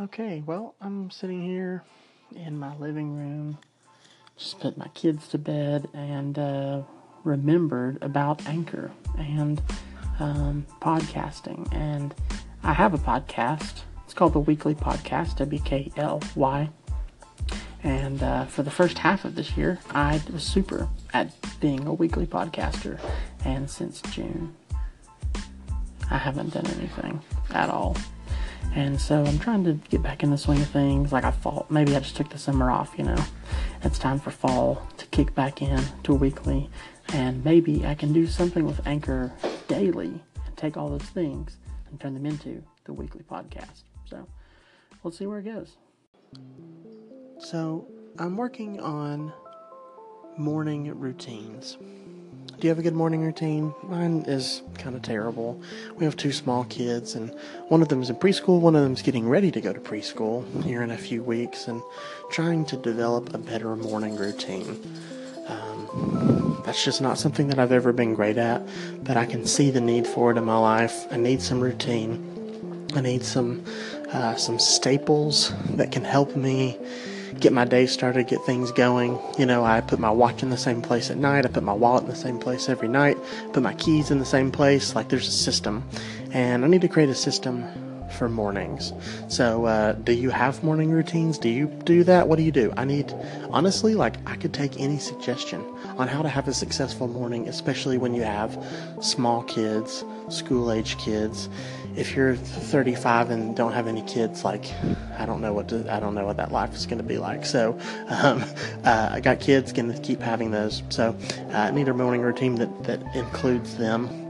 Okay, well, I'm sitting here in my living room, just put my kids to bed, and uh, remembered about Anchor and um, podcasting. And I have a podcast. It's called the Weekly Podcast, W K L Y. And uh, for the first half of this year, I was super at being a weekly podcaster. And since June, I haven't done anything at all. And so I'm trying to get back in the swing of things. Like I fall, maybe I just took the summer off, you know. It's time for fall to kick back in to weekly. And maybe I can do something with Anchor daily and take all those things and turn them into the weekly podcast. So let's see where it goes. So I'm working on morning routines. Do you have a good morning routine? Mine is kind of terrible. We have two small kids, and one of them is in preschool, one of them is getting ready to go to preschool here in a few weeks, and trying to develop a better morning routine. Um, that's just not something that I've ever been great at, but I can see the need for it in my life. I need some routine. I need some uh, some staples that can help me get my day started, get things going. You know, I put my watch in the same place at night, I put my wallet in the same place every night, put my keys in the same place. Like there's a system. And I need to create a system for mornings. So, uh, do you have morning routines? Do you do that? What do you do? I need, honestly, like, I could take any suggestion on how to have a successful morning, especially when you have small kids, school age kids. If you're 35 and don't have any kids, like, I don't know what to, I don't know what that life is going to be like. So, um, uh, I got kids, going to keep having those. So, uh, I need a morning routine that, that includes them.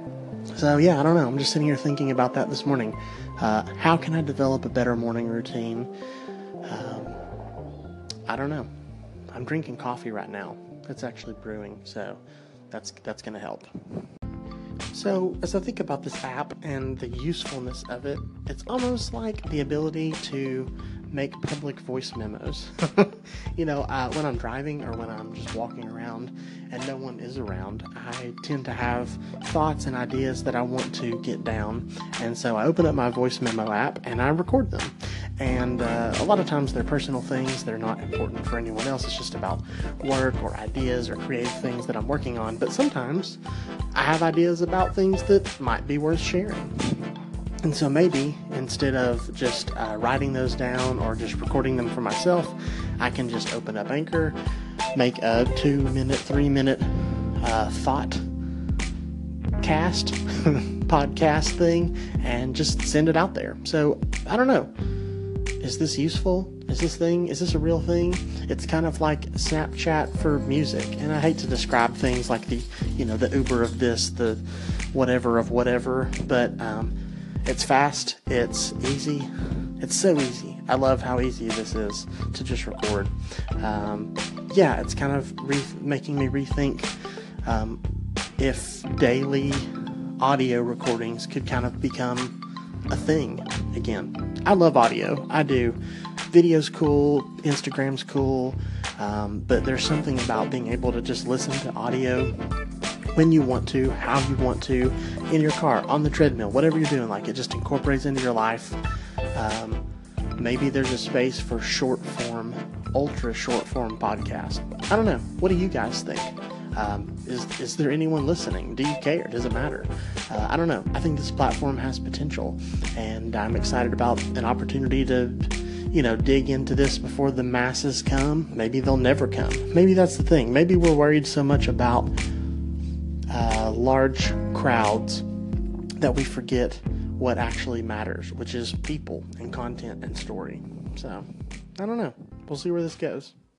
So, yeah, I don't know. I'm just sitting here thinking about that this morning. Uh, how can I develop a better morning routine? Um, I don't know. I'm drinking coffee right now. It's actually brewing, so that's that's going to help. So, as I think about this app and the usefulness of it, it's almost like the ability to make public voice memos. you know, uh, when I'm driving or when I'm just walking around and no one is around, I tend to have thoughts and ideas that I want to get down. And so I open up my voice memo app and I record them. And uh, a lot of times they're personal things, they're not important for anyone else. It's just about work or ideas or creative things that I'm working on. But sometimes I have ideas about things that might be worth sharing. And so maybe instead of just uh, writing those down or just recording them for myself, I can just open up Anchor, make a two minute, three minute uh, thought cast podcast thing, and just send it out there. So I don't know. Is this useful? Is this thing? Is this a real thing? It's kind of like Snapchat for music, and I hate to describe things like the, you know, the Uber of this, the whatever of whatever, but um, it's fast, it's easy, it's so easy. I love how easy this is to just record. Um, yeah, it's kind of re- making me rethink um, if daily audio recordings could kind of become a thing again. I love audio, I do. Video's cool, Instagram's cool, um, but there's something about being able to just listen to audio when you want to, how you want to, in your car, on the treadmill, whatever you're doing. Like it just incorporates into your life. Um, maybe there's a space for short form, ultra short form podcast. I don't know. What do you guys think? Um, is is there anyone listening? Do you care? Does it matter? Uh, I don't know. I think this platform has potential, and I'm excited about an opportunity to, you know, dig into this before the masses come. Maybe they'll never come. Maybe that's the thing. Maybe we're worried so much about uh, large crowds that we forget what actually matters, which is people and content and story. So, I don't know. We'll see where this goes.